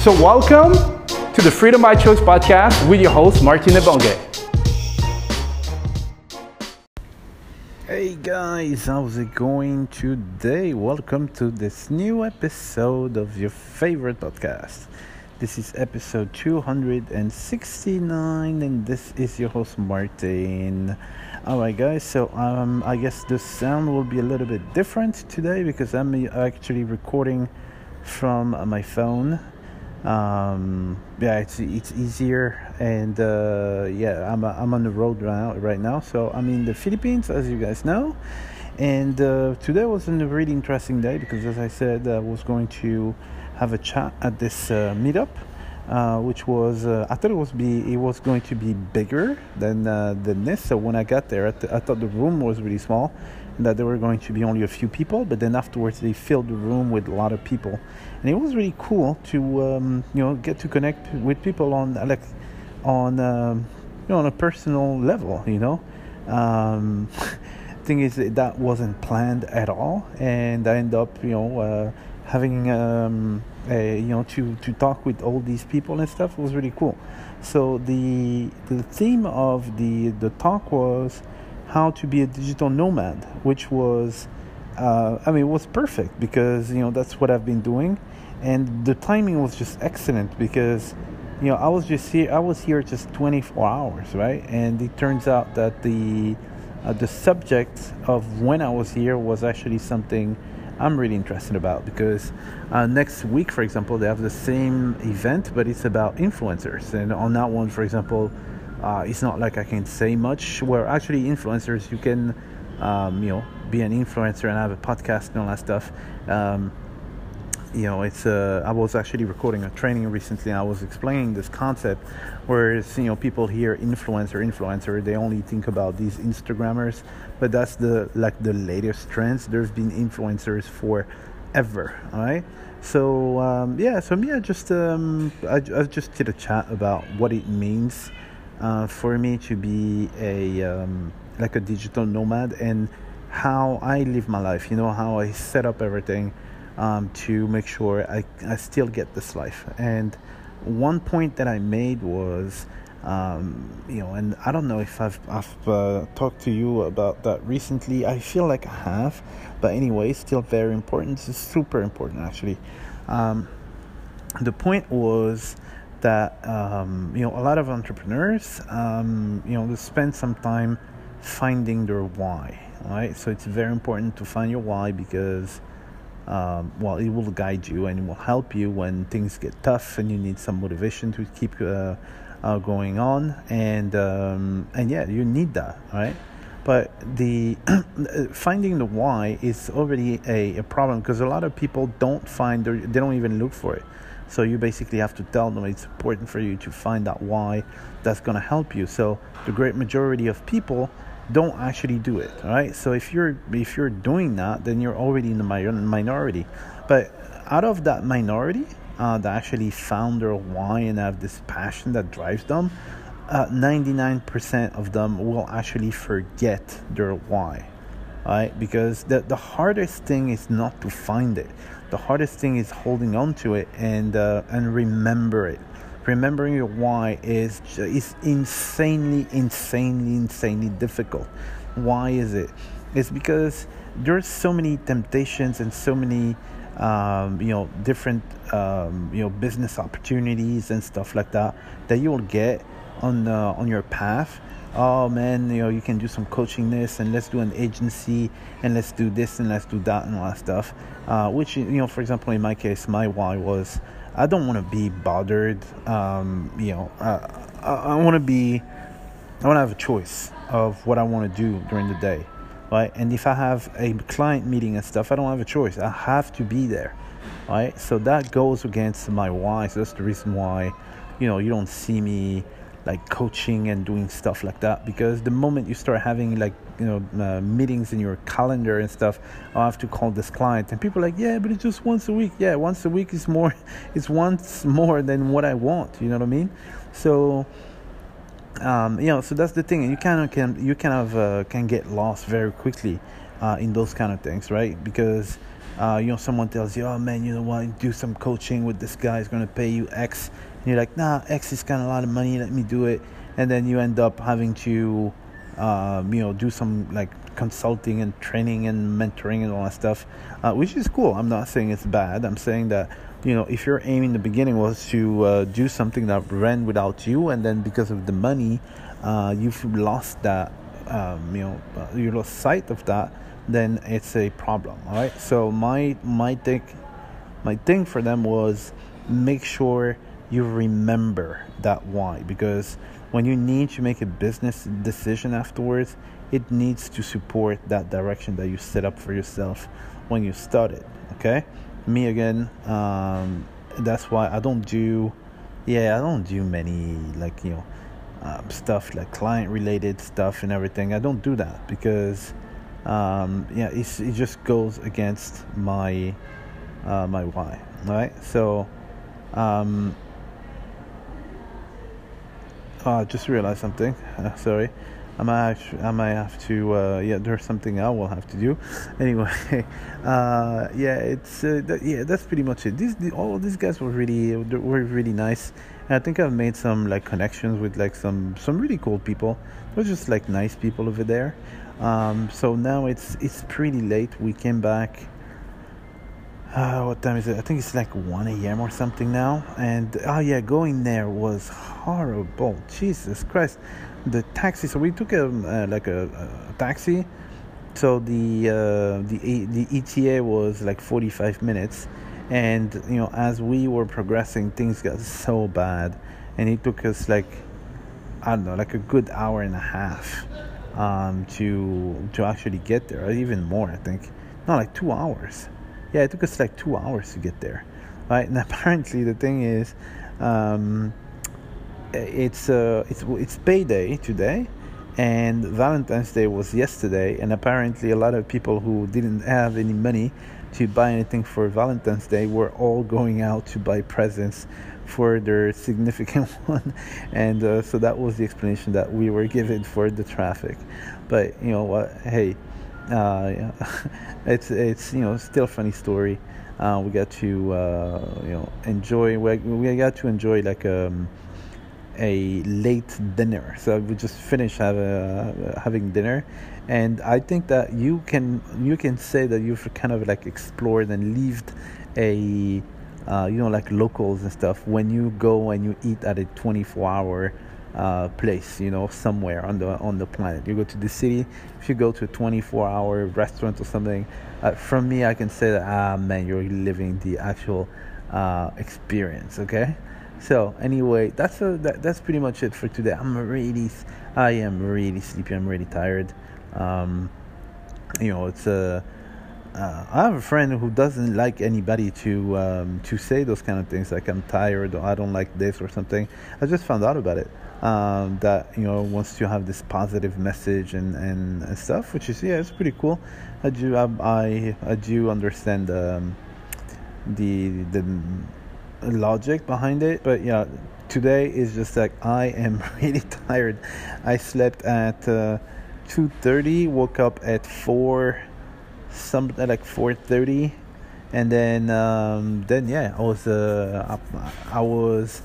So welcome to the Freedom by Choice podcast with your host, Martin Ebonge. Hey guys, how's it going today? Welcome to this new episode of your favorite podcast. This is episode 269, and this is your host Martin. Alright, guys, so um, I guess the sound will be a little bit different today because I'm actually recording from my phone um, yeah, it's it's easier, and uh, yeah, I'm I'm on the road right now, right now. So I'm in the Philippines, as you guys know, and uh, today was a really interesting day because, as I said, I was going to have a chat at this uh, meetup. Uh, which was uh, I thought it was be it was going to be bigger than uh, than this. So when I got there, I, th- I thought the room was really small, that there were going to be only a few people. But then afterwards, they filled the room with a lot of people, and it was really cool to um, you know get to connect with people on like on um, you know on a personal level. You know, um, thing is that wasn't planned at all, and I end up you know uh, having um, a, you know to to talk with all these people and stuff was really cool. So the the theme of the the talk was how to be a digital nomad, which was uh, I mean, it was perfect because you know that's what I've been doing, and the timing was just excellent because you know I was just here. I was here just 24 hours, right? And it turns out that the uh, the subject of when I was here was actually something I'm really interested about because uh, next week, for example, they have the same event, but it's about influencers, and on that one, for example. Uh, it's not like I can say much. Where actually influencers, you can, um, you know, be an influencer and have a podcast and all that stuff. Um, you know, it's uh, I was actually recording a training recently, and I was explaining this concept. Whereas you know, people hear influencer, influencer, they only think about these Instagrammers, but that's the like the latest trends. There's been influencers for ever, right? So um, yeah, so yeah, just um, I, I just did a chat about what it means uh, for me to be a um, like a digital nomad and how I live my life, you know, how I set up everything um, to make sure I, I still get this life. And one point that I made was, um, you know, and I don't know if I've, I've uh, talked to you about that recently. I feel like I have, but anyway, still very important. It's super important, actually. Um, the point was that um, you know a lot of entrepreneurs um, you know spend some time finding their why right? So it's very important to find your why because um, well it will guide you and it will help you when things get tough and you need some motivation to keep uh, uh, going on. And um, and yeah you need that right? But the finding the why is already a, a problem because a lot of people don't find or they don't even look for it so you basically have to tell them it's important for you to find out why that's going to help you. So the great majority of people don't actually do it right? So if you're if you're doing that then you're already in the minority. But out of that minority uh, that actually found their why and have this passion that drives them uh, 99% of them will actually forget their why right? Because the, the hardest thing is not to find it. The hardest thing is holding on to it and uh, and remember it. Remembering your why is is insanely insanely insanely difficult. Why is it? It's because there's so many temptations and so many um, you know, different um, you know business opportunities and stuff like that that you'll get on uh, on your path. Oh man, you know you can do some coaching this and let's do an agency and let's do this and let's do that and all that stuff. Uh, which you know, for example, in my case, my why was I don't want to be bothered. Um, you know, uh, I, I want to be, I want to have a choice of what I want to do during the day, right? And if I have a client meeting and stuff, I don't have a choice. I have to be there, right? So that goes against my why. So that's the reason why, you know, you don't see me like coaching and doing stuff like that. Because the moment you start having like you know uh, meetings in your calendar and stuff i have to call this client. And people are like yeah but it's just once a week. Yeah once a week is more it's once more than what i want you know what i mean? So um, you know so that's the thing. You kind of can you kind of uh, can get lost very quickly uh, in those kind of things right? Because uh, you know someone tells you oh man you know what? Do some coaching with this guy. Is going to pay you x and you're like, nah, X is kind of a lot of money. Let me do it. And then you end up having to, um, you know, do some like consulting and training and mentoring and all that stuff, uh, which is cool. I'm not saying it's bad. I'm saying that, you know, if your aim in the beginning was to uh, do something that ran without you, and then because of the money, uh, you've lost that, um, you know, uh, you lost sight of that, then it's a problem. All right. So my my thing, my thing for them was make sure you remember that why. Because when you need to make a business decision afterwards it needs to support that direction that you set up for yourself when you started okay? Me again um, that's why i don't do yeah i don't do many like you know um, stuff like client related stuff and everything. I don't do that because um, yeah it just goes against my uh, my why right? So um, Oh, I just realized something. Uh, sorry. I might, actually, I might have to, uh, yeah, there's something I will have to do. Anyway, uh, yeah, it's, uh, th- yeah, that's pretty much it. These, the, all these guys were really, were really nice. And I think I've made some like connections with like some, some really cool people. They're just like nice people over there. Um, so now it's, it's pretty late. We came back uh, what time is it? I think it's like 1 a.m. or something now. And oh, yeah, going there was horrible. Jesus Christ. The taxi, so we took a uh, like a, a, taxi. So the uh, the the ETA was like 45 minutes, and you know as we were progressing, things got so bad, and it took us like I don't know, like a good hour and a half um, to to actually get there, or even more. I think, not like two hours yeah, it took us like two hours to get there, right? And apparently the thing is, um, it's uh, it's it's payday today, and Valentine's Day was yesterday, and apparently a lot of people who didn't have any money to buy anything for Valentine's Day were all going out to buy presents for their significant one, and uh, so that was the explanation that we were given for the traffic. But you know what? Hey uh, it's it's you know still a funny story. Uh, we got to uh, you know enjoy we, we got to enjoy like um, a late dinner. So we just finished have a, having dinner, and I think that you can you can say that you've kind of like explored and lived a uh, you know like locals and stuff when you go and you eat at a 24 hour uh, place, you know, somewhere on the on the planet. You go to the city. If you go to a 24-hour restaurant or something, uh, from me, I can say that ah man, you're living the actual uh, experience. Okay. So anyway, that's a, that, that's pretty much it for today. I'm really, I am really sleepy. I'm really tired. Um, you know, it's a. Uh, I have a friend who doesn't like anybody to um, to say those kind of things like I'm tired or I don't like this or something. I just found out about it um, that you know wants to have this positive message and, and, and, stuff, which is yeah, it's pretty cool. I do I I, do understand um, the the logic behind it, but yeah, today is just like I am really tired. I slept at uh, two thirty, woke up at four, something like four thirty, and then um, then yeah, I was uh, I, I was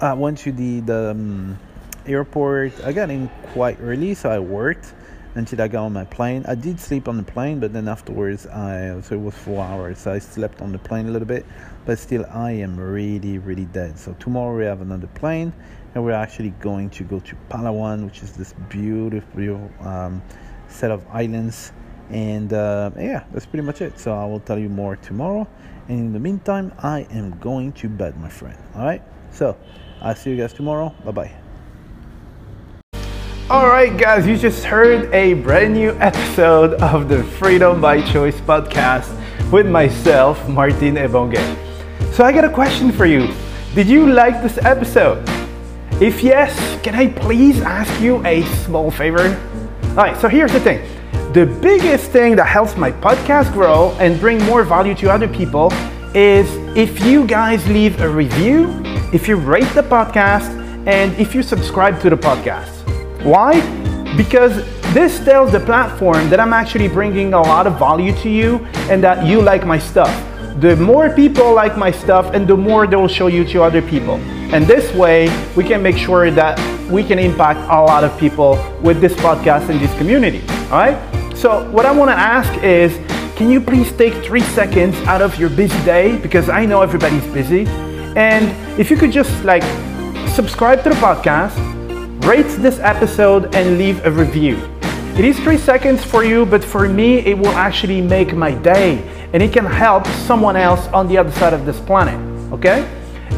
I went to the the um, airport. I got in quite early, so I worked. until I got on my plane. I did sleep on the plane, but then afterwards, I so it was four hours. So I slept on the plane a little bit, but still, I am really, really dead. So tomorrow we have another plane, and we're actually going to go to Palawan, which is this beautiful, beautiful um, set of islands. And uh, yeah, that's pretty much it. So I will tell you more tomorrow. And in the meantime, I am going to bed, my friend. All right. So I'll see you guys tomorrow. Bye bye. Alright, guys, you just heard a brand new episode of the Freedom by Choice podcast with myself, Martin Ebonge. So, I got a question for you. Did you like this episode? If yes, can I please ask you a small favor? Alright, so here's the thing the biggest thing that helps my podcast grow and bring more value to other people is if you guys leave a review, if you rate the podcast, and if you subscribe to the podcast. Why? Because this tells the platform that I'm actually bringing a lot of value to you and that you like my stuff. The more people like my stuff and the more they will show you to other people. And this way, we can make sure that we can impact a lot of people with this podcast and this community. All right? So, what I want to ask is can you please take three seconds out of your busy day? Because I know everybody's busy. And if you could just like subscribe to the podcast, rate this episode and leave a review. It is three seconds for you, but for me, it will actually make my day and it can help someone else on the other side of this planet. Okay?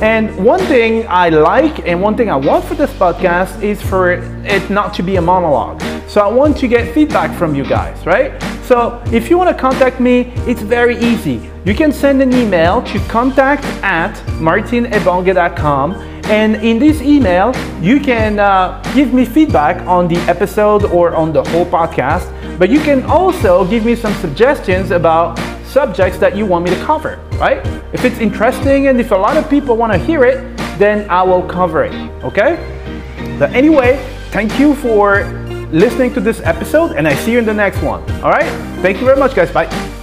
And one thing I like and one thing I want for this podcast is for it not to be a monologue. So I want to get feedback from you guys, right? So if you want to contact me, it's very easy. You can send an email to contact at martinebonge.com and in this email, you can uh, give me feedback on the episode or on the whole podcast, but you can also give me some suggestions about subjects that you want me to cover, right? If it's interesting and if a lot of people want to hear it, then I will cover it, okay? But anyway, thank you for listening to this episode and I see you in the next one, all right? Thank you very much, guys. Bye.